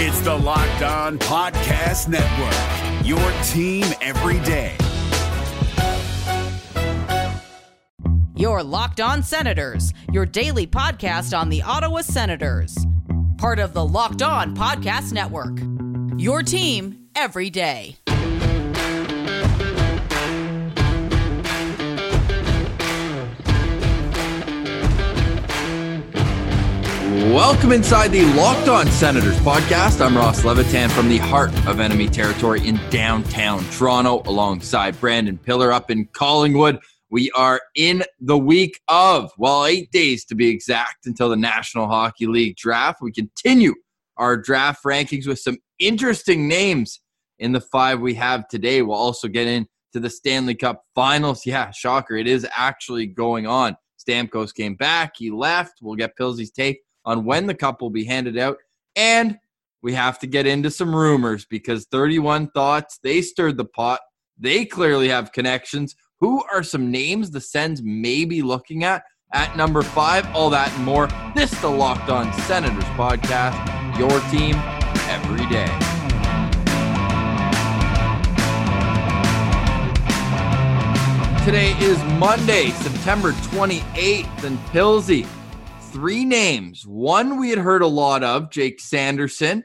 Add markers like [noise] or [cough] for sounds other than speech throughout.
It's the Locked On Podcast Network, your team every day. Your Locked On Senators, your daily podcast on the Ottawa Senators. Part of the Locked On Podcast Network. Your team every day. Welcome inside the Locked On Senators podcast. I'm Ross Levitan from the heart of enemy territory in downtown Toronto, alongside Brandon Piller up in Collingwood. We are in the week of, well, eight days to be exact, until the National Hockey League draft. We continue our draft rankings with some interesting names in the five we have today. We'll also get into the Stanley Cup finals. Yeah, shocker. It is actually going on. Stamkos came back. He left. We'll get Pilsy's take on when the cup will be handed out. And we have to get into some rumors because 31 Thoughts, they stirred the pot. They clearly have connections. Who are some names the Sens may be looking at at number five? All that and more. This is the Locked On Senators podcast, your team every day. Today is Monday, September 28th, and Pilsy three names. One we had heard a lot of, Jake Sanderson.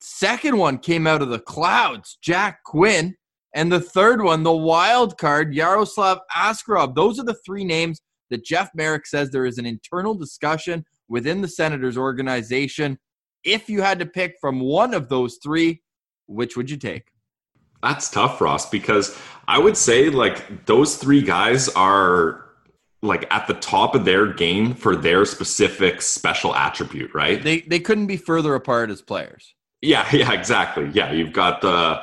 Second one came out of the clouds, Jack Quinn. And the third one, the wild card, Yaroslav Askarov. Those are the three names that Jeff Marek says there is an internal discussion within the Senators organization. If you had to pick from one of those three, which would you take? That's tough, Ross, because I would say like those three guys are like at the top of their game for their specific special attribute, right? They they couldn't be further apart as players. Yeah, [laughs] yeah, exactly. Yeah, you've got the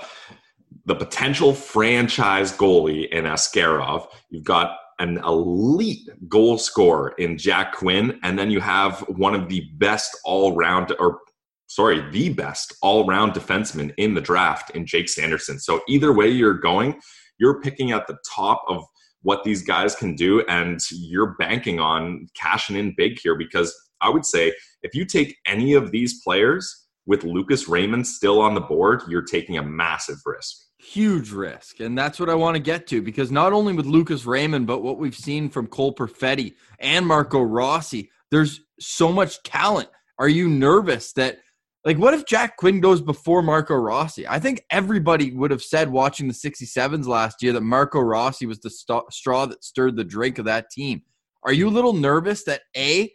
the potential franchise goalie in Askarov. You've got an elite goal scorer in Jack Quinn, and then you have one of the best all round or sorry, the best all round defenseman in the draft in Jake Sanderson. So either way you're going, you're picking at the top of what these guys can do and you're banking on cashing in big here because I would say if you take any of these players with Lucas Raymond still on the board, you're taking a massive risk. Huge risk. And that's what I want to get to because not only with Lucas Raymond, but what we've seen from Cole Perfetti and Marco Rossi, there's so much talent. Are you nervous that like, what if Jack Quinn goes before Marco Rossi? I think everybody would have said watching the 67s last year that Marco Rossi was the st- straw that stirred the drink of that team. Are you a little nervous that A,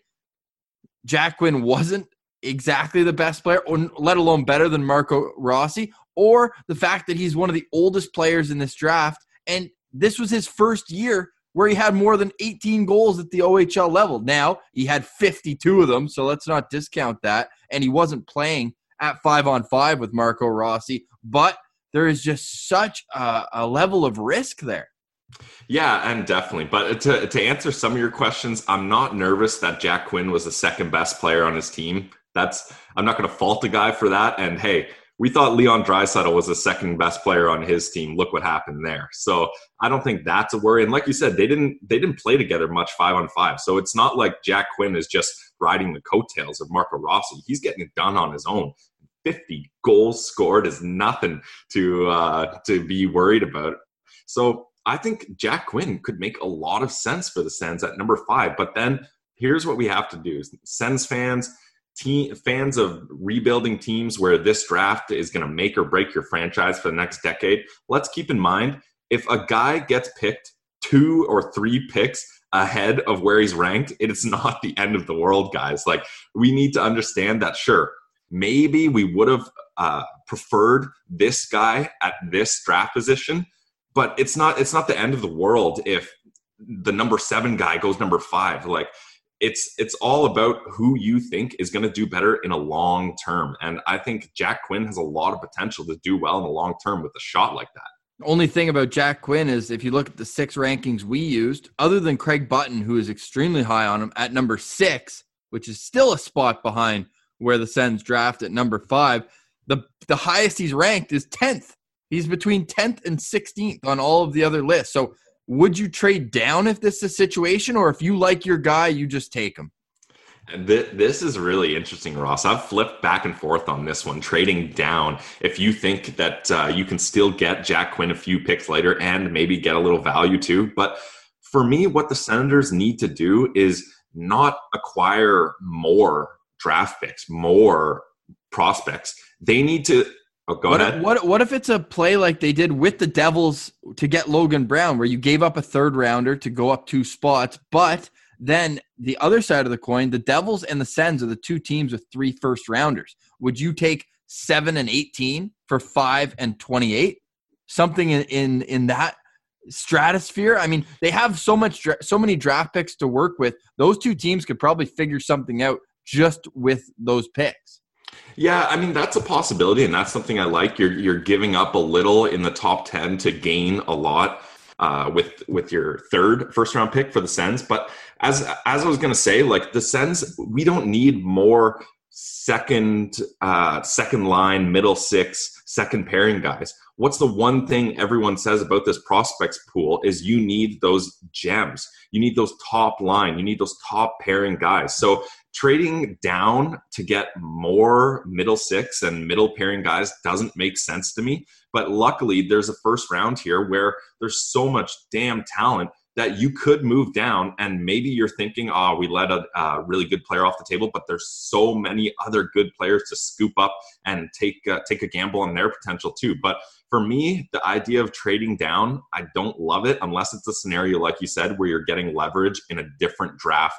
Jack Quinn wasn't exactly the best player, or let alone better than Marco Rossi, or the fact that he's one of the oldest players in this draft and this was his first year where he had more than 18 goals at the OHL level. Now, he had 52 of them, so let's not discount that. And he wasn't playing at five on five with Marco Rossi, but there is just such a, a level of risk there. Yeah, and definitely. But to, to answer some of your questions, I'm not nervous that Jack Quinn was the second best player on his team. That's I'm not going to fault the guy for that. And hey, we thought Leon Draisaitl was the second best player on his team. Look what happened there. So I don't think that's a worry. And like you said, they didn't they didn't play together much five on five. So it's not like Jack Quinn is just riding the coattails of Marco Rossi. He's getting it done on his own. 50 goals scored is nothing to uh, to be worried about. So I think Jack Quinn could make a lot of sense for the Sens at number five. But then here's what we have to do: Sens fans fans of rebuilding teams where this draft is going to make or break your franchise for the next decade, let's keep in mind if a guy gets picked two or three picks ahead of where he's ranked, it's [laughs] not the end of the world, guys. Like, we need to understand that, sure, maybe we would have uh, preferred this guy at this draft position, but it's not it's not the end of the world if the number seven guy goes number five. Like it's it's all about who you think is going to do better in a long term. And i think jack quinn has a lot of potential to do well in the long term with a shot like that. Only thing about jack quinn is if you look at the six rankings we used other than craig button who is extremely high on him at number six which is still a spot behind where the sens draft at number five the the highest he's ranked is 10th he's between 10th and 16th on all of the other lists. So would you trade down if this is a situation, or if you like your guy, you just take him? This is really interesting, Ross. I've flipped back and forth on this one, trading down. If you think that uh, you can still get Jack Quinn a few picks later and maybe get a little value too. But for me, what the Senators need to do is not acquire more draft picks, more prospects. They need to. Oh, go what ahead. If, what, what if it's a play like they did with the Devils to get Logan Brown, where you gave up a third rounder to go up two spots, but then the other side of the coin, the Devils and the Sens are the two teams with three first rounders. Would you take seven and 18 for five and 28? Something in, in, in that stratosphere. I mean, they have so much, so many draft picks to work with. Those two teams could probably figure something out just with those picks. Yeah, I mean that's a possibility, and that's something I like. You're you're giving up a little in the top ten to gain a lot uh, with with your third first round pick for the Sens. But as as I was to say, like the Sens, we don't need more second uh, second line, middle six, second pairing guys. What's the one thing everyone says about this prospects pool is you need those gems. You need those top line. You need those top pairing guys. So trading down to get more middle six and middle pairing guys doesn't make sense to me. But luckily, there's a first round here where there's so much damn talent that you could move down and maybe you're thinking oh we let a, a, really good player off the table but there's so many other good players to scoop up and take uh, take a gamble on their potential too but for me the idea of trading down i don't love it unless it's a scenario like you said where you're getting leverage in a different draft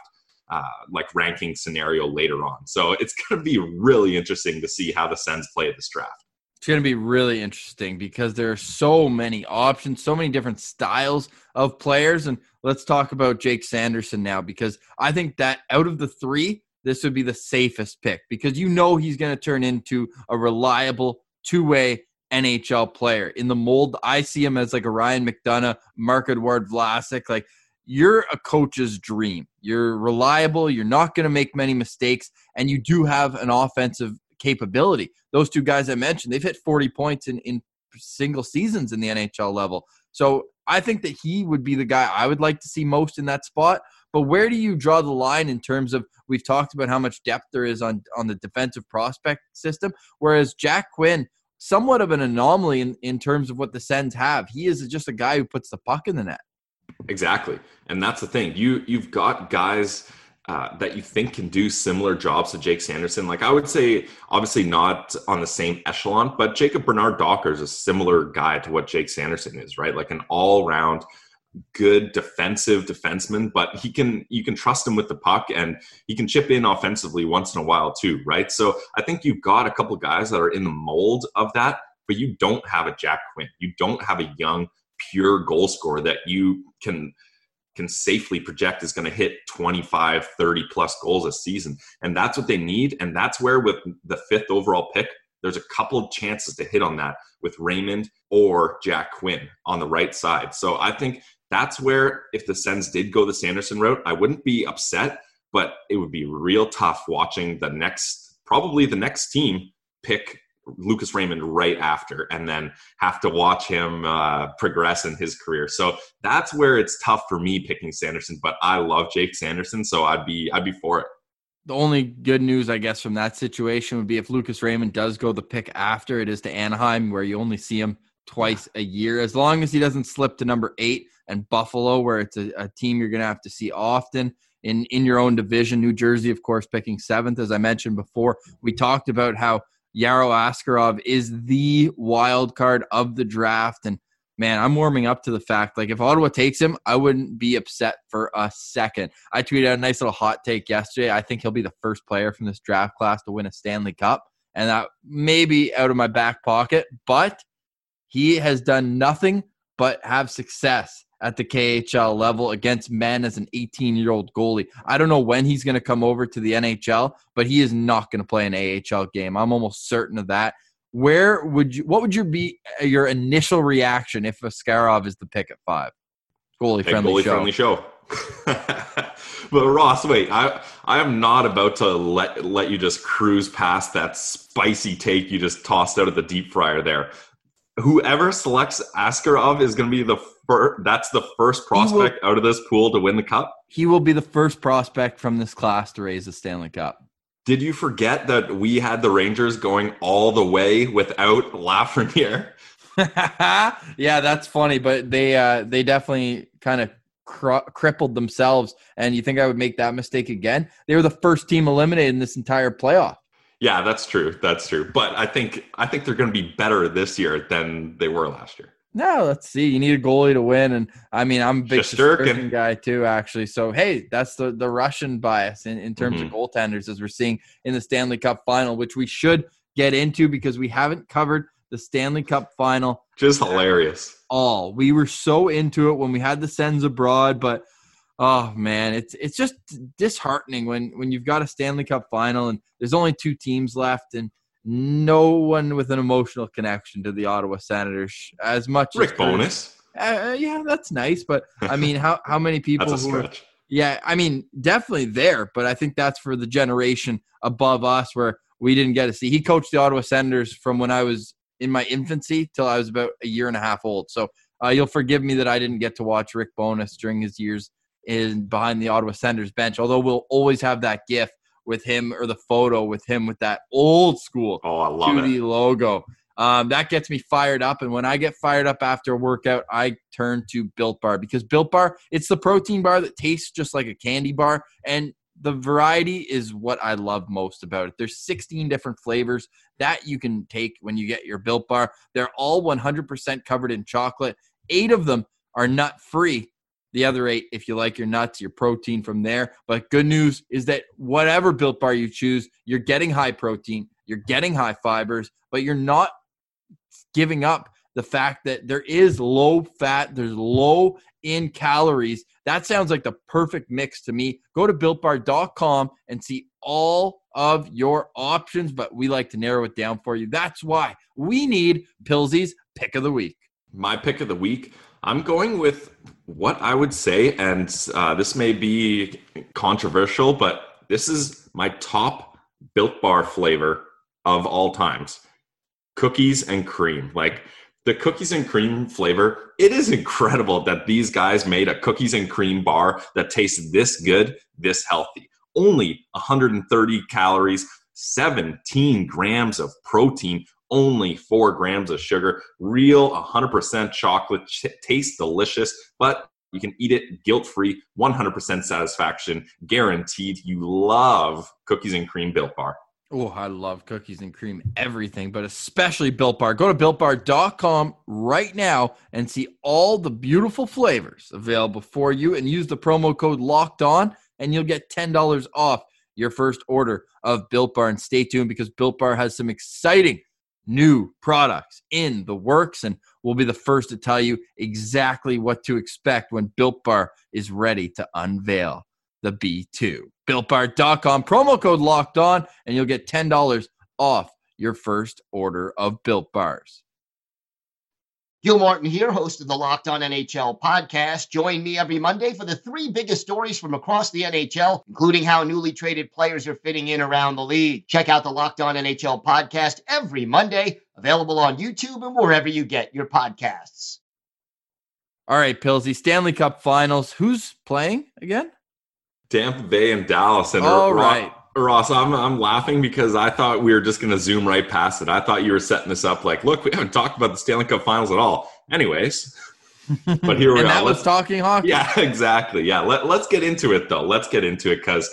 uh, like ranking scenario later on so it's going to be really interesting to see how the sens play this draft it's going to be really interesting because there are so many options, so many different styles of players. And let's talk about Jake Sanderson now because I think that out of the three, this would be the safest pick because you know he's going to turn into a reliable two way NHL player. In the mold, I see him as like a Ryan McDonagh, Mark Edward Vlasic. Like, you're a coach's dream. You're reliable. You're not going to make many mistakes. And you do have an offensive capability. Those two guys I mentioned, they've hit 40 points in, in single seasons in the NHL level. So I think that he would be the guy I would like to see most in that spot. But where do you draw the line in terms of we've talked about how much depth there is on on the defensive prospect system, whereas Jack Quinn, somewhat of an anomaly in, in terms of what the Sens have. He is just a guy who puts the puck in the net. Exactly. And that's the thing. You you've got guys uh, that you think can do similar jobs to Jake Sanderson. Like I would say, obviously not on the same echelon, but Jacob Bernard Docker is a similar guy to what Jake Sanderson is, right? Like an all round good defensive defenseman, but he can you can trust him with the puck and he can chip in offensively once in a while too, right? So I think you've got a couple guys that are in the mold of that, but you don't have a Jack Quinn. You don't have a young pure goal scorer that you can can safely project is going to hit 25, 30 plus goals a season. And that's what they need. And that's where, with the fifth overall pick, there's a couple of chances to hit on that with Raymond or Jack Quinn on the right side. So I think that's where, if the Sens did go the Sanderson route, I wouldn't be upset, but it would be real tough watching the next, probably the next team pick Lucas Raymond right after, and then have to watch him uh, progress in his career. So that's where it's tough for me picking Sanderson. But I love Jake Sanderson, so I'd be I'd be for it. The only good news, I guess, from that situation would be if Lucas Raymond does go the pick after it is to Anaheim, where you only see him twice a year. As long as he doesn't slip to number eight and Buffalo, where it's a, a team you're going to have to see often in in your own division. New Jersey, of course, picking seventh, as I mentioned before. We talked about how Yaro Askarov is the wild card of the draft. And man, I'm warming up to the fact like if Ottawa takes him, I wouldn't be upset for a second. I tweeted out a nice little hot take yesterday. I think he'll be the first player from this draft class to win a Stanley Cup. And that may be out of my back pocket, but he has done nothing but have success at the KHL level against men as an 18 year old goalie. I don't know when he's going to come over to the NHL, but he is not going to play an AHL game. I'm almost certain of that. Where would you? What would your be your initial reaction if Askarov is the pick at five? Goalie friendly goalie show. friendly show. [laughs] but Ross, wait, I I am not about to let let you just cruise past that spicy take you just tossed out of the deep fryer there. Whoever selects Askarov is going to be the that's the first prospect out of this pool to win the cup. He will be the first prospect from this class to raise the Stanley Cup. Did you forget that we had the Rangers going all the way without Lafreniere? [laughs] [laughs] yeah, that's funny, but they uh, they definitely kind of cr- crippled themselves. And you think I would make that mistake again? They were the first team eliminated in this entire playoff. Yeah, that's true. That's true. But I think I think they're going to be better this year than they were last year. No, let's see. You need a goalie to win, and I mean, I'm a big Shesterkin. Shesterkin guy too, actually. So hey, that's the the Russian bias in, in terms of mm-hmm. goaltenders, as we're seeing in the Stanley Cup final, which we should get into because we haven't covered the Stanley Cup final Just hilarious. all. We were so into it when we had the Sens abroad, but oh man, it's it's just disheartening when when you've got a Stanley Cup final and there's only two teams left and no one with an emotional connection to the Ottawa Senators as much Rick as bonus. Uh, yeah, that's nice, but I mean, how how many people [laughs] That's a who are yeah, I mean, definitely there, but I think that's for the generation above us where we didn't get to see. He coached the Ottawa Senators from when I was in my infancy till I was about a year and a half old. So uh, you'll forgive me that I didn't get to watch Rick Bowness during his years in behind the Ottawa Senators bench. Although we'll always have that GIF with him or the photo with him with that old school Oh, I love 2D it. logo. Um, that gets me fired up. And when I get fired up after a workout, I turn to Built Bar because Built Bar, it's the protein bar that tastes just like a candy bar. And the variety is what I love most about it. There's 16 different flavors that you can take when you get your Built Bar. They're all 100% covered in chocolate. Eight of them are nut free. The other eight, if you like your nuts, your protein from there. But good news is that whatever Built Bar you choose, you're getting high protein, you're getting high fibers, but you're not giving up the fact that there is low fat, there's low in calories. That sounds like the perfect mix to me. Go to builtbar.com and see all of your options, but we like to narrow it down for you. That's why we need Pilsey's pick of the week. My pick of the week. I'm going with what I would say, and uh, this may be controversial, but this is my top Built Bar flavor of all times: cookies and cream. Like the cookies and cream flavor, it is incredible that these guys made a cookies and cream bar that tastes this good, this healthy. Only 130 calories, 17 grams of protein, only four grams of sugar, real 100% chocolate, ch- tastes delicious, but you can eat it guilt free, 100% satisfaction guaranteed. You love cookies and cream built bar. Oh, I love cookies and cream, everything, but especially Built Bar. Go to builtbar.com right now and see all the beautiful flavors available for you and use the promo code locked on, and you'll get $10 off your first order of Built Bar. And stay tuned because Built Bar has some exciting new products in the works, and we'll be the first to tell you exactly what to expect when Built Bar is ready to unveil the B2. BuiltBar.com, promo code locked on, and you'll get $10 off your first order of Built Bars. Gil Martin here, host of the Locked On NHL podcast. Join me every Monday for the three biggest stories from across the NHL, including how newly traded players are fitting in around the league. Check out the Locked On NHL podcast every Monday, available on YouTube and wherever you get your podcasts. All right, Pilsy, Stanley Cup Finals. Who's playing again? Tampa Bay and Dallas. And All Ro- right. Ross, I'm, I'm laughing because I thought we were just going to zoom right past it. I thought you were setting this up like, look, we haven't talked about the Stanley Cup Finals at all. Anyways, [laughs] but here we and are. that was Let's- talking hockey. Yeah, [laughs] exactly. Yeah, let, let's get into it though. Let's get into it because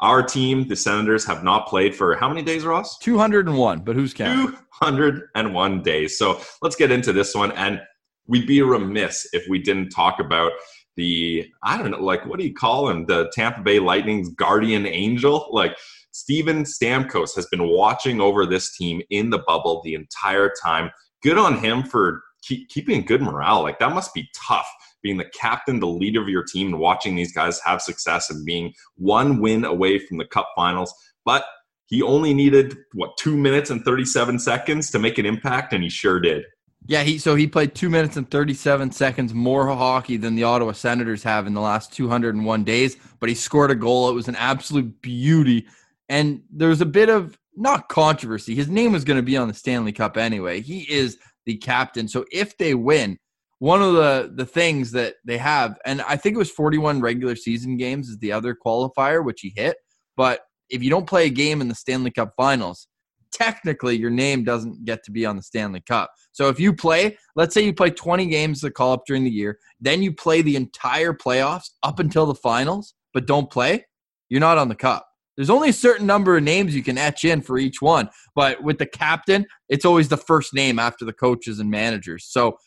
our team, the Senators, have not played for how many days, Ross? 201, but who's counting? 201 days. So let's get into this one. And we'd be remiss if we didn't talk about the, I don't know, like, what do you call him? The Tampa Bay Lightning's guardian angel? Like, Steven Stamkos has been watching over this team in the bubble the entire time. Good on him for keep, keeping good morale. Like, that must be tough being the captain, the leader of your team, and watching these guys have success and being one win away from the cup finals. But he only needed what two minutes and 37 seconds to make an impact and he sure did Yeah, he so he played two minutes and 37 seconds more hockey than the Ottawa Senators have in the last 201 days, but he scored a goal. It was an absolute beauty. And there was a bit of not controversy. His name was going to be on the Stanley Cup anyway. He is the captain. So if they win, one of the the things that they have, and I think it was 41 regular season games is the other qualifier, which he hit. But if you don't play a game in the Stanley Cup Finals, technically your name doesn't get to be on the Stanley Cup. So if you play, let's say you play 20 games to call up during the year, then you play the entire playoffs up until the finals, but don't play, you're not on the cup. There's only a certain number of names you can etch in for each one, but with the captain, it's always the first name after the coaches and managers. So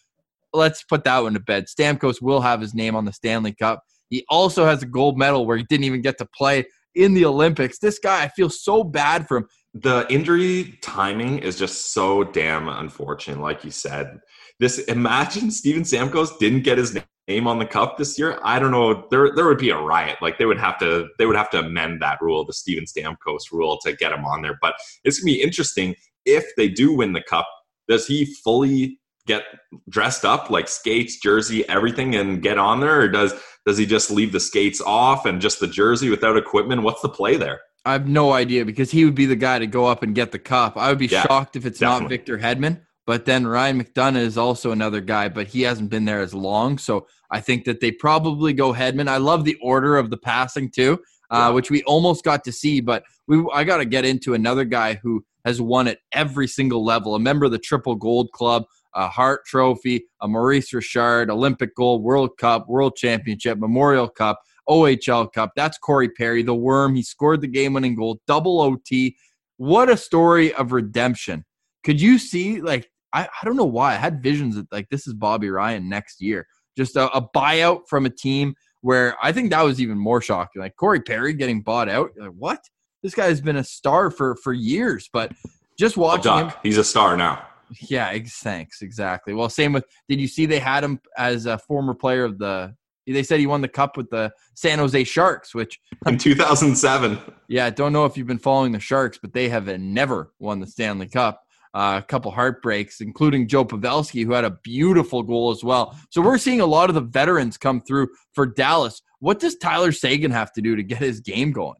let's put that one to bed. Stamkos will have his name on the Stanley Cup. He also has a gold medal where he didn't even get to play in the Olympics. This guy, I feel so bad for him. The injury timing is just so damn unfortunate, like you said. This imagine Steven Stamkos didn't get his name on the cup this year. I don't know. There there would be a riot. Like they would have to they would have to amend that rule, the Steven Stamkos rule, to get him on there. But it's gonna be interesting if they do win the cup. Does he fully get dressed up like skates, jersey, everything, and get on there, or does does he just leave the skates off and just the jersey without equipment? What's the play there? I have no idea because he would be the guy to go up and get the cup. I would be yeah, shocked if it's definitely. not Victor Hedman. But then Ryan McDonagh is also another guy, but he hasn't been there as long. So I think that they probably go Hedman. I love the order of the passing too, uh, yeah. which we almost got to see. But we I got to get into another guy who has won at every single level, a member of the Triple Gold Club, a Hart Trophy, a Maurice Richard, Olympic Gold, World Cup, World Championship, Memorial Cup, OHL Cup. That's Corey Perry, the worm. He scored the game winning goal, double OT. What a story of redemption. Could you see, like, I, I don't know why. I had visions that, like, this is Bobby Ryan next year. Just a, a buyout from a team where I think that was even more shocking. Like, Corey Perry getting bought out. Like, what? This guy has been a star for, for years, but just watching him. He's a star now. Yeah, thanks. Exactly. Well, same with. Did you see they had him as a former player of the? They said he won the cup with the San Jose Sharks, which in 2007. Yeah, don't know if you've been following the Sharks, but they have never won the Stanley Cup. Uh, a couple heartbreaks, including Joe Pavelski, who had a beautiful goal as well. So we're seeing a lot of the veterans come through for Dallas. What does Tyler Seguin have to do to get his game going?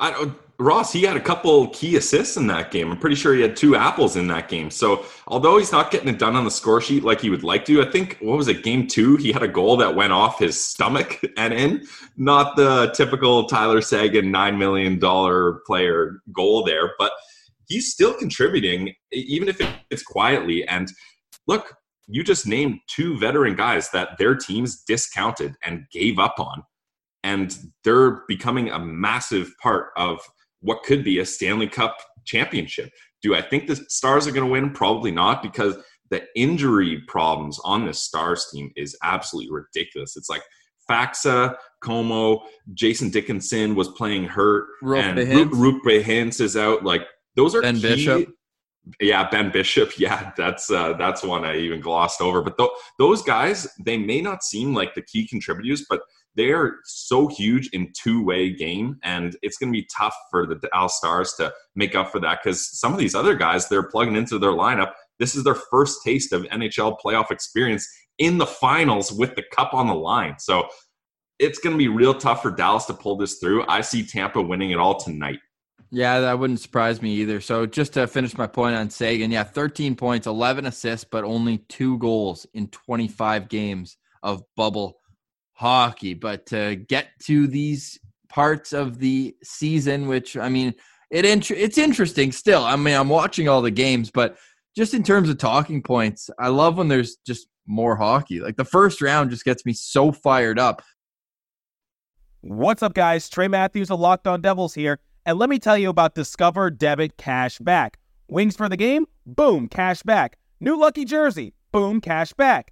I don't Ross, he had a couple key assists in that game. I'm pretty sure he had two apples in that game. So, although he's not getting it done on the score sheet like he would like to, I think, what was it, game two? He had a goal that went off his stomach [laughs] and in. Not the typical Tyler Seguin $9 million player goal there, but he's still contributing, even if it's quietly. And look, you just named two veteran guys that their teams discounted and gave up on. And they're becoming a massive part of what could be a Stanley Cup championship. Do I think the Stars are going to win? Probably not because the injury problems on this Stars team is absolutely ridiculous. It's like Faksa, Comeau, Jason Dickinson was playing hurt, and Roope Hintz is out. Like those are Ben key, Bishop. Yeah, Ben Bishop. [laughs] Yeah, that's uh, that's one I even glossed over. But th- those guys, they may not seem like the key contributors, but they are so huge in two-way game, and it's going to be tough for the Dallas Stars to make up for that because some of these other guys they're plugging into their lineup. This is their first taste of NHL playoff experience in the finals with the cup on the line. So it's going to be real tough for Dallas to pull this through. I see Tampa winning it all tonight. Yeah, that wouldn't surprise me either. So just to finish my point on Seguin, yeah, 13 points, 11 assists, but only two goals in 25 games of bubble hockey. But to get to these parts of the season, which I mean, it it's interesting still. I mean, I'm watching all the games, but just in terms of talking points, I love when there's just more hockey. Like the first round just gets me so fired up. What's up, guys? Trey Matthews of Locked On Devils here, and let me tell you about Discover Debit Cash Back. Wings for the game? Boom, cash back. New lucky jersey? Boom, cash back.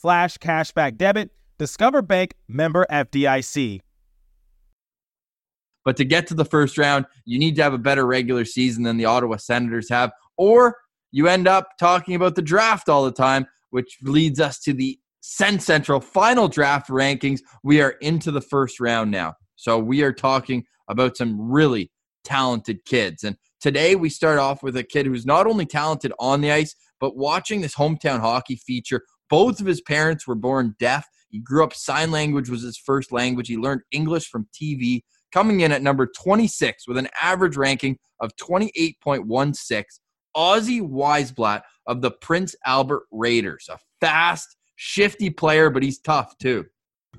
slash cashback debit. Discover Bank member FDIC. But to get to the first round, you need to have a better regular season than the Ottawa Senators have, or you end up talking about the draft all the time, which leads us to the Sens Central final draft rankings. We are into the first round now. So we are talking about some really talented kids. And today we start off with a kid who's not only talented on the ice, but watching this hometown hockey feature. Both of his parents were born deaf. He grew up, sign language was his first language. He learned English from TV, coming in at number 26 with an average ranking of 28.16. Ozzy Wiesblatt of the Prince Albert Raiders, a fast, shifty player, but he's tough too.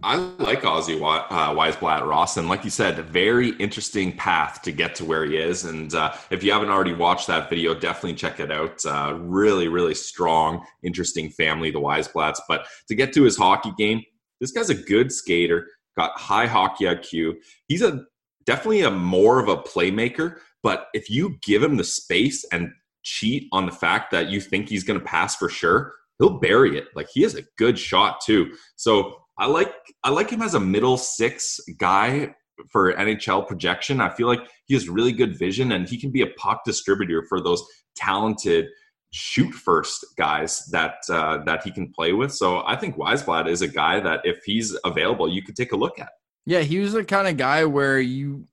I like Ozzy uh, Wiesblatt Ross, and like you said, very interesting path to get to where he is. And uh, if you haven't already watched that video, definitely check it out. Uh, really, really strong, interesting family, the Wiesblatts. But to get to his hockey game, this guy's a good skater, got high hockey IQ. He's a definitely a more of a playmaker. But if you give him the space and cheat on the fact that you think he's going to pass for sure, he'll bury it. Like he has a good shot too. So I like I like him as a middle six guy for NHL projection. I feel like he has really good vision and he can be a puck distributor for those talented shoot first guys that uh, that he can play with. So I think Wiesblatt is a guy that if he's available, you could take a look at. Yeah, he was the kind of guy where you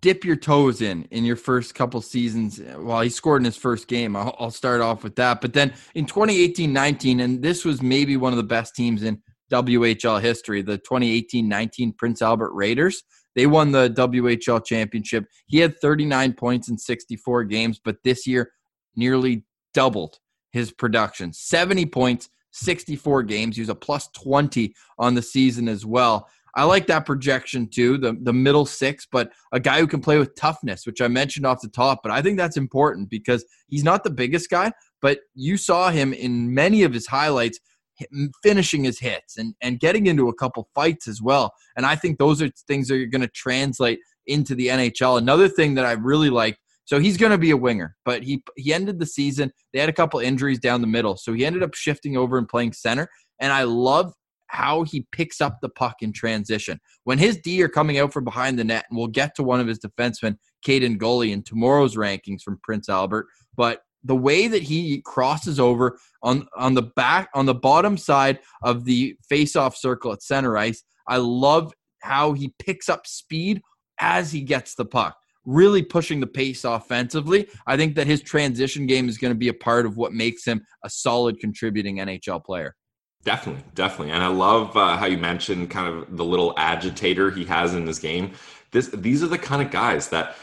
dip your toes in in your first couple seasons. Well, he scored in his first game. I'll, I'll start off with that. But then in 2018-19, and this was maybe one of the best teams in WHL history, the 2018-19 Prince Albert Raiders. They won the WHL championship. He had 39 points in 64 games, but this year nearly doubled his production. 70 points, 64 games. He was a plus 20 on the season as well. I like that projection too, the the middle six, but a guy who can play with toughness, which I mentioned off the top. But I think that's important because he's not the biggest guy, but you saw him in many of his highlights finishing his hits and, and getting into a couple fights as well. And I think those are things that are going to translate into the NHL. Another thing that I really like, so he's going to be a winger, but he he ended the season. They had a couple injuries down the middle, so he ended up shifting over and playing center. And I love how he picks up the puck in transition. When his D are coming out from behind the net, and we'll get to one of his defensemen, Kaiden Guhle, in tomorrow's rankings from Prince Albert. But the way that he crosses over on on the back on the bottom side of the face-off circle at center ice. I love how he picks up speed as he gets the puck, really pushing the pace offensively. I think that his transition game is going to be a part of what makes him a solid contributing NHL player. Definitely, definitely, and I love uh, how you mentioned kind of the little agitator he has in his game. This, these are the kind of guys that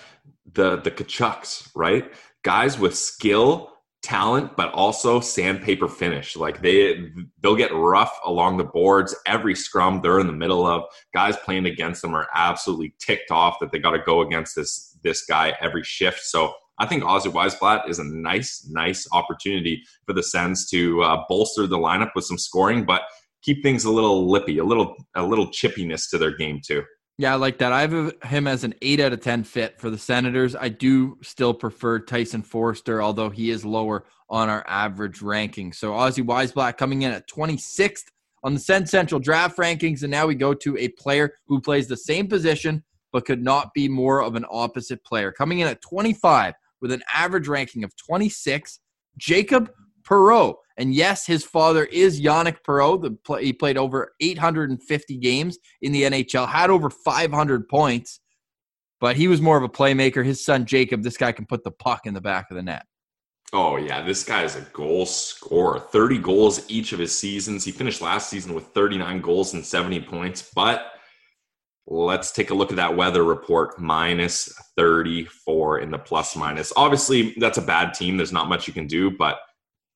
the the Tkachuks, right? Guys with skill, talent, but also sandpaper finish. Like they they'll get rough along the boards every scrum they're in the middle of. Guys playing against them are absolutely ticked off that they got to go against this this guy every shift. So I think Ozzy Wiesblatt is a nice, nice opportunity for the Sens to uh, bolster the lineup with some scoring, but keep things a little lippy, a little a little chippiness to their game too. Yeah, I like that. I have him as an 8 out of 10 fit for the Senators. I do still prefer Tyson Foerster, although he is lower on our average ranking. So Ozzy Wiesblatt coming in at 26th on the Sens Central draft rankings. And now we go to a player who plays the same position but could not be more of an opposite player. Coming in at 25 with an average ranking of 26, Jacob Perreault. And yes, his father is Yanic Perreault. Play, he played over 850 games in the NHL, had over 500 points, but he was more of a playmaker. His son Jacob, this guy can put the puck in the back of the net. Oh yeah, this guy is a goal scorer. 30 goals each of his seasons. He finished last season with 39 goals and 70 points, but let's take a look at that weather report minus 34 in the plus minus. Obviously, that's a bad team. There's not much you can do, but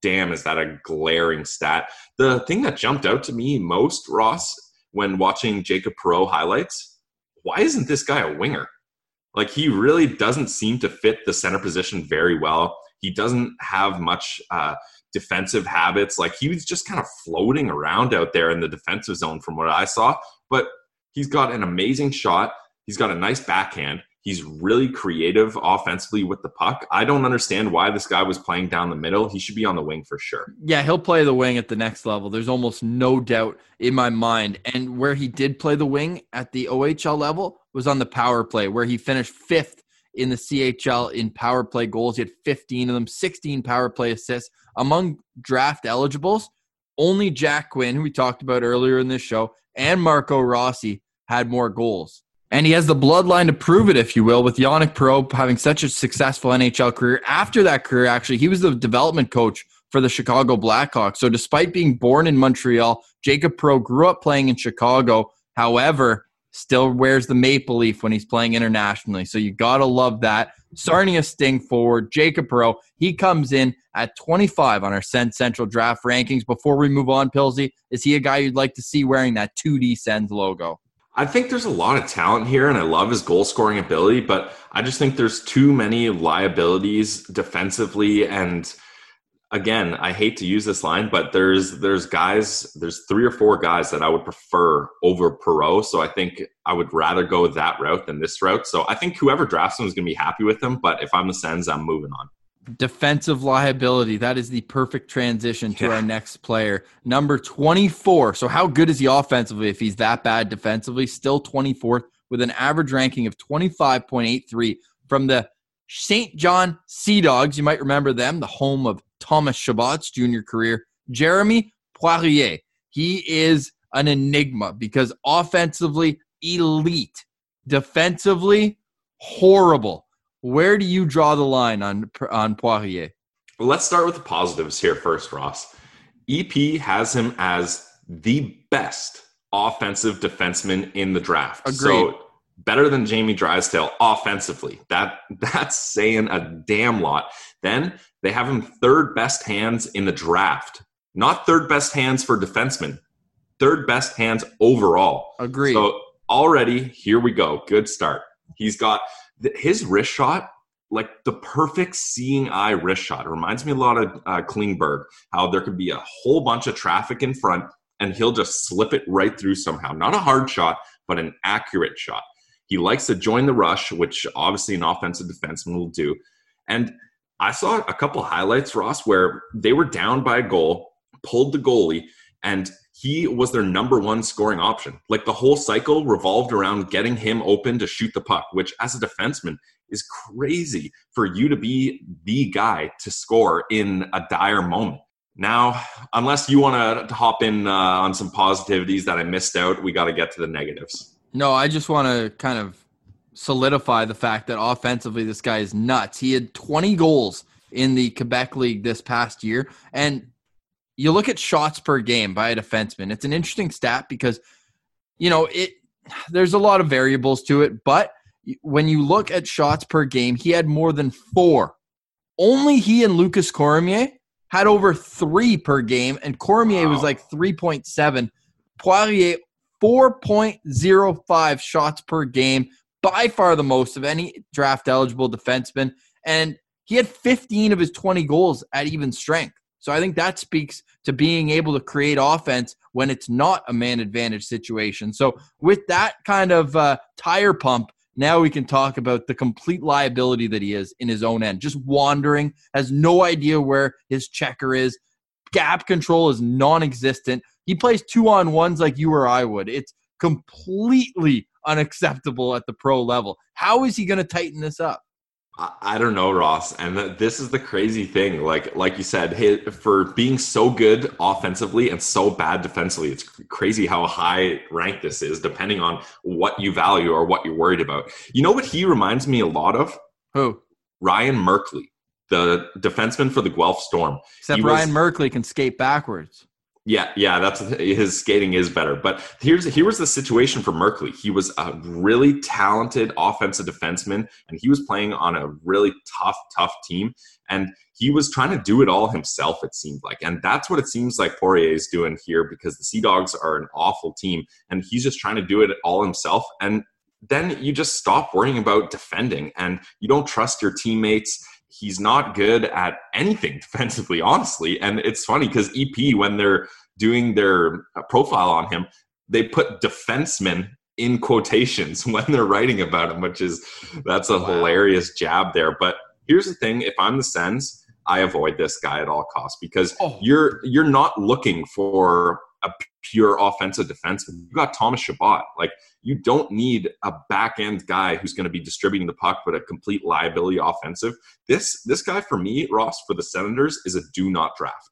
damn, is that a glaring stat. The thing that jumped out to me most, Ross, when watching Jacob Perreault highlights, why isn't this guy a winger? Like, he really doesn't seem to fit the center position very well. He doesn't have much uh, defensive habits. Like, he was just kind of floating around out there in the defensive zone from what I saw. But he's got an amazing shot. He's got a nice backhand. He's really creative offensively with the puck. I don't understand why this guy was playing down the middle. He should be on the wing for sure. Yeah, he'll play the wing at the next level. There's almost no doubt in my mind. And where he did play the wing at the OHL level was on the power play, where he finished fifth in the CHL in power play goals. He had 15 of them, 16 power play assists. Among draft eligibles, only Jack Quinn, who we talked about earlier in this show, and Marco Rossi had more goals. And he has the bloodline to prove it, if you will, with Yanic Perreault having such a successful NHL career. After that career, actually, he was the development coach for the Chicago Blackhawks. So despite being born in Montreal, Jacob Perreault grew up playing in Chicago. However, still wears the maple leaf when he's playing internationally. So you got to love that. Sarnia sting forward, Jacob Perreault, he comes in at 25 on our Central draft rankings. Before we move on, Pilsy, is he a guy you'd like to see wearing that 2D Sens logo? I think there's a lot of talent here, and I love his goal scoring ability, but I just think there's too many liabilities defensively and – again, I hate to use this line, but there's there's guys, there's three or four guys that I would prefer over Perreault. So I think I would rather go that route than this route. So I think whoever drafts him is going to be happy with him. But if I'm the Sens, I'm moving on. Defensive liability. That is the perfect transition to yeah. our next player. Number 24. So, how good is he offensively if he's that bad defensively? Still 24th with an average ranking of 25.83 from the Saint John Sea Dogs. You might remember them, the home of Thomas Chabot's junior career. Jeremie Poirier. He is an enigma because offensively, elite. Defensively, horrible. Where do you draw the line on, on Poirier? Well, let's start with the positives here first, Ross. EP has him as the best offensive defenseman in the draft. Agreed. So better than Jamie Drysdale offensively. That [laughs] that's saying a damn lot. Then they have him third best hands in the draft. Not third best hands for defensemen. Third best hands overall. Agree. So already here we go. Good start. He's got his wrist shot like the perfect seeing eye wrist shot. It reminds me a lot of uh, Klingberg, how there could be a whole bunch of traffic in front and he'll just slip it right through somehow. Not a hard shot, but an accurate shot. He likes to join the rush, which obviously an offensive defenseman will do. And I saw a couple highlights, Ross, where they were down by a goal, pulled the goalie, and he was their number one scoring option. Like the whole cycle revolved around getting him open to shoot the puck, which as a defenseman is crazy for you to be the guy to score in a dire moment. Now, unless you want to hop in uh, on some positivities that I missed out, we got to get to the negatives. No, I just want to kind of solidify the fact that offensively, this guy is nuts. He had 20 goals in the Quebec League this past year. And you look at shots per game by a defenseman, it's an interesting stat because, you know, it there's a lot of variables to it, but when you look at shots per game, he had more than four. Only he and Lukas Cormier had over three per game, and Cormier wow. was like 3.7. Poirier 4.05 shots per game, by far the most of any draft eligible defenseman. And he had 15 of his 20 goals at even strength. So I think that speaks to being able to create offense when it's not a man advantage situation. So with that kind of uh, tire pump, now we can talk about the complete liability that he is in his own end. Just wandering, has no idea where his checker is. Gap control is non existent. He plays two on ones like you or I would. It's completely unacceptable at the pro level. How is he going to tighten this up? I don't know, Ross. And this is the crazy thing. Like, like you said, for being so good offensively and so bad defensively, it's crazy how high rank this is, depending on what you value or what you're worried about. You know what he reminds me a lot of? Who? Ryan Merkley, the defenseman for the Guelph Storm. Except he Ryan was, Merkley can skate backwards. Yeah, yeah, that's his skating is better. But here's here was the situation for Merkley. He was a really talented offensive defenseman, and he was playing on a really tough, tough team. And he was trying to do it all himself, it seemed like. And that's what it seems like Poirier is doing here because the Sea Dogs are an awful team, and he's just trying to do it all himself. And then you just stop worrying about defending and you don't trust your teammates he's not good at anything [laughs] defensively, honestly. And it's funny because EP, when they're doing their uh, profile on him, they put defenseman in quotations [laughs] when they're writing about him, which is that's a wow. hilarious jab there. But here's the thing: if I'm the Sens, I avoid this guy at all costs because oh. you're you're not looking for a pure offensive defenseman. You got Thomas Chabot. Like you don't need a back end guy who's going to be distributing the puck, but a complete liability offensive. This this guy for me, Ross, for the Senators is a do not draft.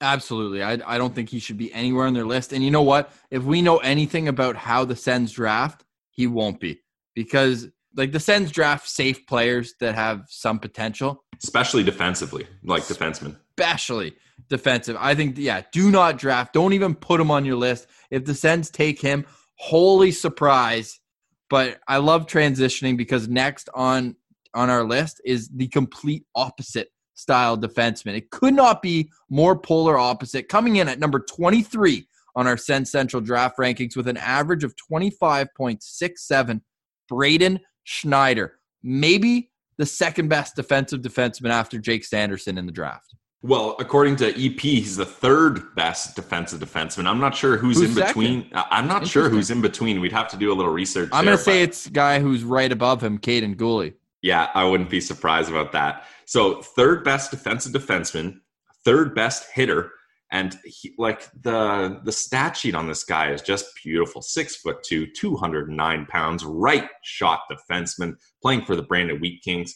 Absolutely. I, I don't think he should be anywhere on their list. And you know what? If we know anything about how the Sens draft, he won't be because like the Sens draft safe players that have some potential, especially defensively, like defensemen. Especially defensive. I think, yeah, do not draft. Don't even put him on your list. If the Sens take him, holy surprise. But I love transitioning because next on on our list is the complete opposite style defenseman. It could not be more polar opposite. Coming in at number 23 on our Sens Central draft rankings with an average of 25.67, Braden Schneider. Maybe the second best defensive defenseman after Jake Sanderson in the draft. Well, according to EP, he's the third best defensive defenseman. I'm not sure who's, who's in second? between. Uh, I'm not sure who's in between. We'd have to do a little research. I'm going to say it's guy who's right above him, Kaiden Guhle. Yeah, I wouldn't be surprised about that. So, third best defensive defenseman, third best hitter, and he, like the the stat sheet on this guy is just beautiful. Six foot two, 209 pounds, right shot defenseman, playing for the Brandon Wheat Kings.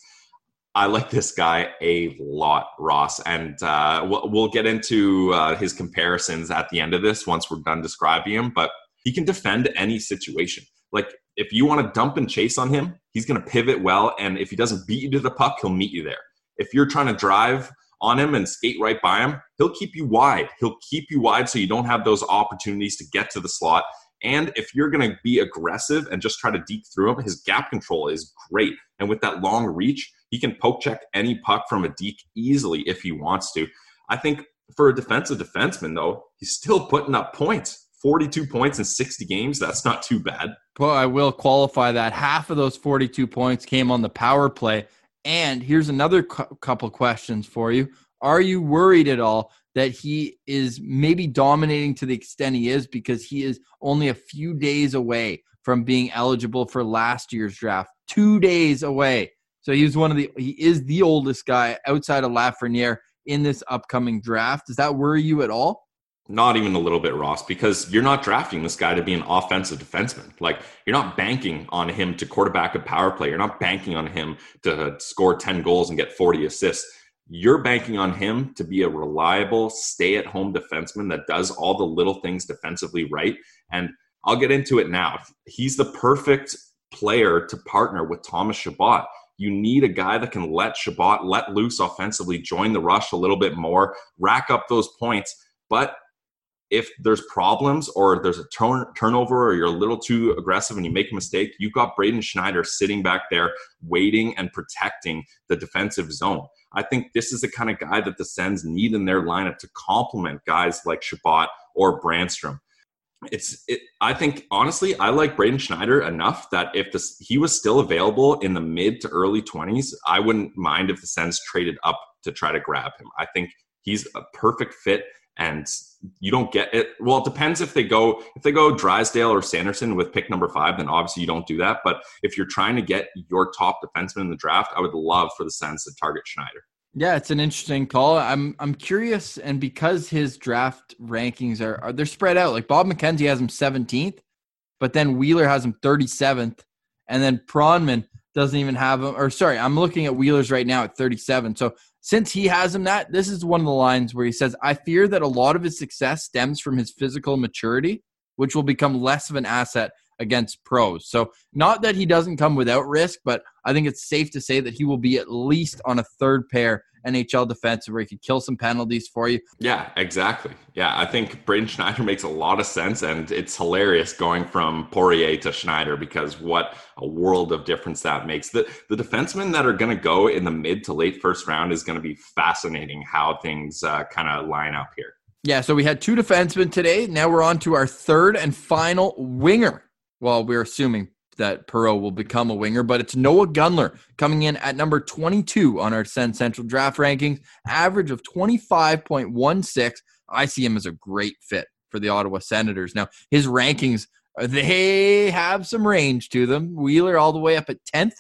I like this guy a lot, Ross, and uh, we'll, we'll, get into uh, his comparisons at the end of this once we're done describing him. But he can defend any situation. Like if you want to dump and chase on him, he's going to pivot well, and if he doesn't beat you to the puck, he'll meet you there. If you're trying to drive on him and skate right by him, he'll keep you wide. He'll keep you wide so you don't have those opportunities to get to the slot. And if you're going to be aggressive and just try to deke through him, his gap control is great. And with that long reach, he can poke check any puck from a deke easily if he wants to. I think for a defensive defenseman, though, he's still putting up points. 42 points in 60 games. That's not too bad. Well, I will qualify that. Half of those 42 points came on the power play. And here's another cu- couple questions for you. Are you worried at all that he is maybe dominating to the extent he is because he is only a few days away from being eligible for last year's draft? Two days away. So he's one of the he is the oldest guy outside of Lafreniere in this upcoming draft. Does that worry you at all? Not even a little bit, Ross, because you're not drafting this guy to be an offensive defenseman. Like you're not banking on him to quarterback a power play. You're not banking on him to score 10 goals and get 40 assists. You're banking on him to be a reliable, stay-at-home defenseman that does all the little things defensively right. And I'll get into it now. He's the perfect player to partner with Thomas Chabot. You need a guy that can let Chabot let loose offensively, join the rush a little bit more, rack up those points. But if there's problems or there's a turn, turnover or you're a little too aggressive and you make a mistake, you've got Braden Schneider sitting back there waiting and protecting the defensive zone. I think this is the kind of guy that the Sens need in their lineup to complement guys like Chabot or Brannstrom. It's it, I think honestly, I like Braden Schneider enough that if this he was still available in the mid to early 20s, I wouldn't mind if the Sens traded up to try to grab him. I think he's a perfect fit and you don't get it. Well, it depends if they go if they go Drysdale or Sanderson with pick number five, then obviously you don't do that. But if you're trying to get your top defenseman in the draft, I would love for the Sens to target Schneider. Yeah, it's an interesting call. I'm I'm curious, and because his draft rankings are, are they're spread out. Like Bob McKenzie has him 17th, but then Wheeler has him 37th, and then Pronman doesn't even have him. Or sorry, I'm looking at Wheeler's right now at 37. So since he has him that, this is one of the lines where he says, I fear that a lot of his success stems from his physical maturity, which will become less of an asset against pros. So, not that he doesn't come without risk, but I think it's safe to say that he will be at least on a third pair NHL defensive where he could kill some penalties for you. Yeah, exactly. Yeah, I think Braden Schneider makes a lot of sense, and it's hilarious going from Poirier to Schneider because what a world of difference that makes. The the defensemen that are going to go in the mid to late first round is going to be fascinating how things uh, kind of line up here. Yeah, so we had two defensemen today. Now we're on to our third and final winger. Well, we're assuming that Perreault will become a winger, but it's Noel Gunler coming in at number 22 on our Sens Central draft rankings, average of 25.16. I see him as a great fit for the Ottawa Senators. Now, his rankings, uh, they have some range to them. Wheeler all the way up at 10th,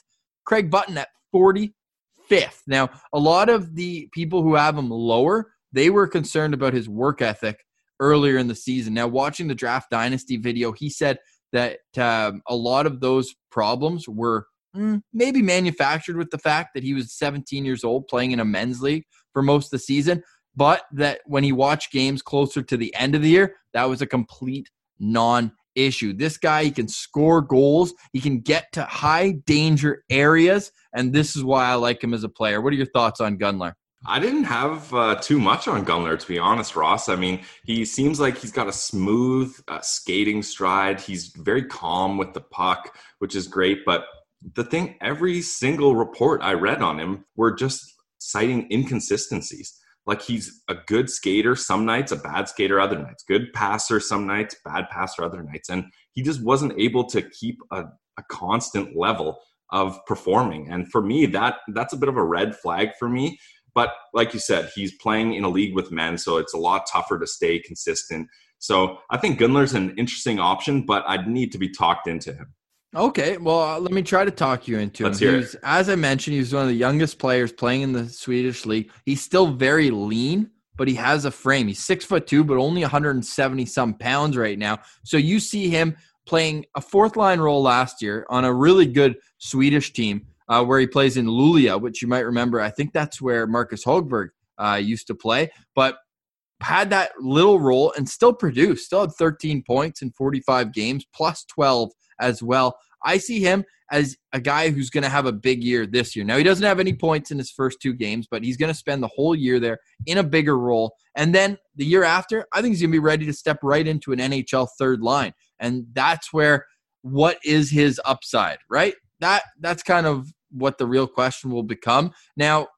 Craig Button at 45th. Now, a lot of the people who have him lower, they were concerned about his work ethic earlier in the season. Now, watching the Draft Dynasty video, he said that um, a lot of those problems were mm, maybe manufactured with the fact that he was 17 years old playing in a men's league for most of the season. but that when he watched games closer to the end of the year, that was a complete non issue. This guy, he can score goals, he can get to high danger areas, and this is why I like him as a player. What are your thoughts on Gunler? I didn't have uh, too much on Gunler, to be honest, Ross. I mean, he seems like he's got a smooth uh, skating stride. He's very calm with the puck, which is great. But the thing, every single report I read on him were just citing inconsistencies. Like he's a good skater some nights, a bad skater other nights, good passer some nights, bad passer other nights. And he just wasn't able to keep a, a constant level of performing. And for me, that that's a bit of a red flag for me but like you said, he's playing in a league with men, so it's a lot tougher to stay consistent. So I think Gunler's an interesting option, but I'd need to be talked into him. Okay, well, uh, let me try to talk you into Let's him. He's, as I mentioned, he's one of the youngest players playing in the Swedish league. He's still very lean, but he has a frame. He's six foot two, but only 170 some pounds right now. So you see him playing a fourth line role last year on a really good Swedish team uh, where he plays in Luleå, which you might remember. I think that's where Marcus Hogberg uh, used to play, but had that little role and still produced, still had 13 points in 45 games, plus 12 as well. I see him as a guy who's going to have a big year this year. Now, he doesn't have any points in his first two games, but he's going to spend the whole year there in a bigger role. And then the year after, I think he's going to be ready to step right into an NHL third line. And that's where what is his upside, right? That that's kind of what the real question will become. Now,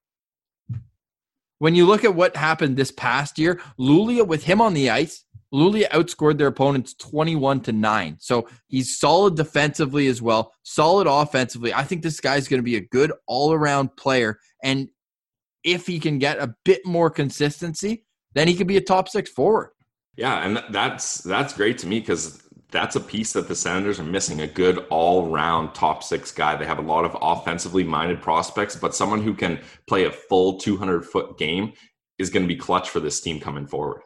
when you look at what happened this past year, Luleå with him on the ice, Luleå outscored their opponents 21 to 9. So he's solid defensively as well, solid offensively. I think this guy's going to be a good all-around player and if he can get a bit more consistency, then he could be a top 6 forward. Yeah, and that's that's great to me cuz that's a piece that the Senators are missing a good all round top six guy. They have a lot of offensively minded prospects, but someone who can play a full 200 foot game is going to be clutch for this team coming forward.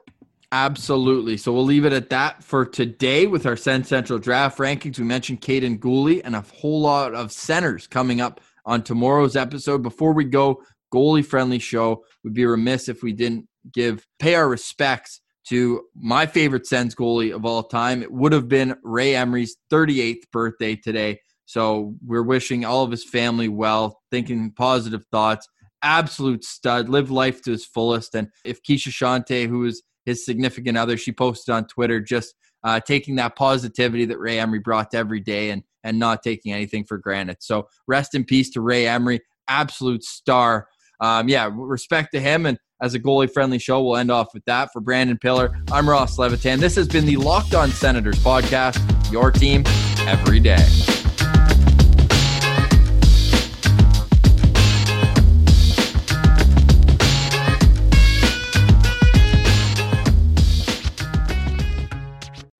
Absolutely. So we'll leave it at that for today with our Sens Central draft rankings. We mentioned Kaiden Guhle and a whole lot of centers coming up on tomorrow's episode. Before we go, goalie friendly show. We'd be remiss if we didn't give pay our respects to my favorite Sens goalie of all time. It would have been Ray Emery's 38th birthday today. So we're wishing all of his family well, thinking positive thoughts. Absolute stud, live life to his fullest. And if Keisha Shante, who is his significant other, she posted on Twitter just uh, taking that positivity that Ray Emery brought to every day and and not taking anything for granted. So rest in peace to Ray Emery, absolute star. Um, yeah, respect to him and as a goalie friendly show. We'll end off with that. For Brandon Piller, I'm Ross Levitan. This has been the Locked On Senators podcast, your team every day.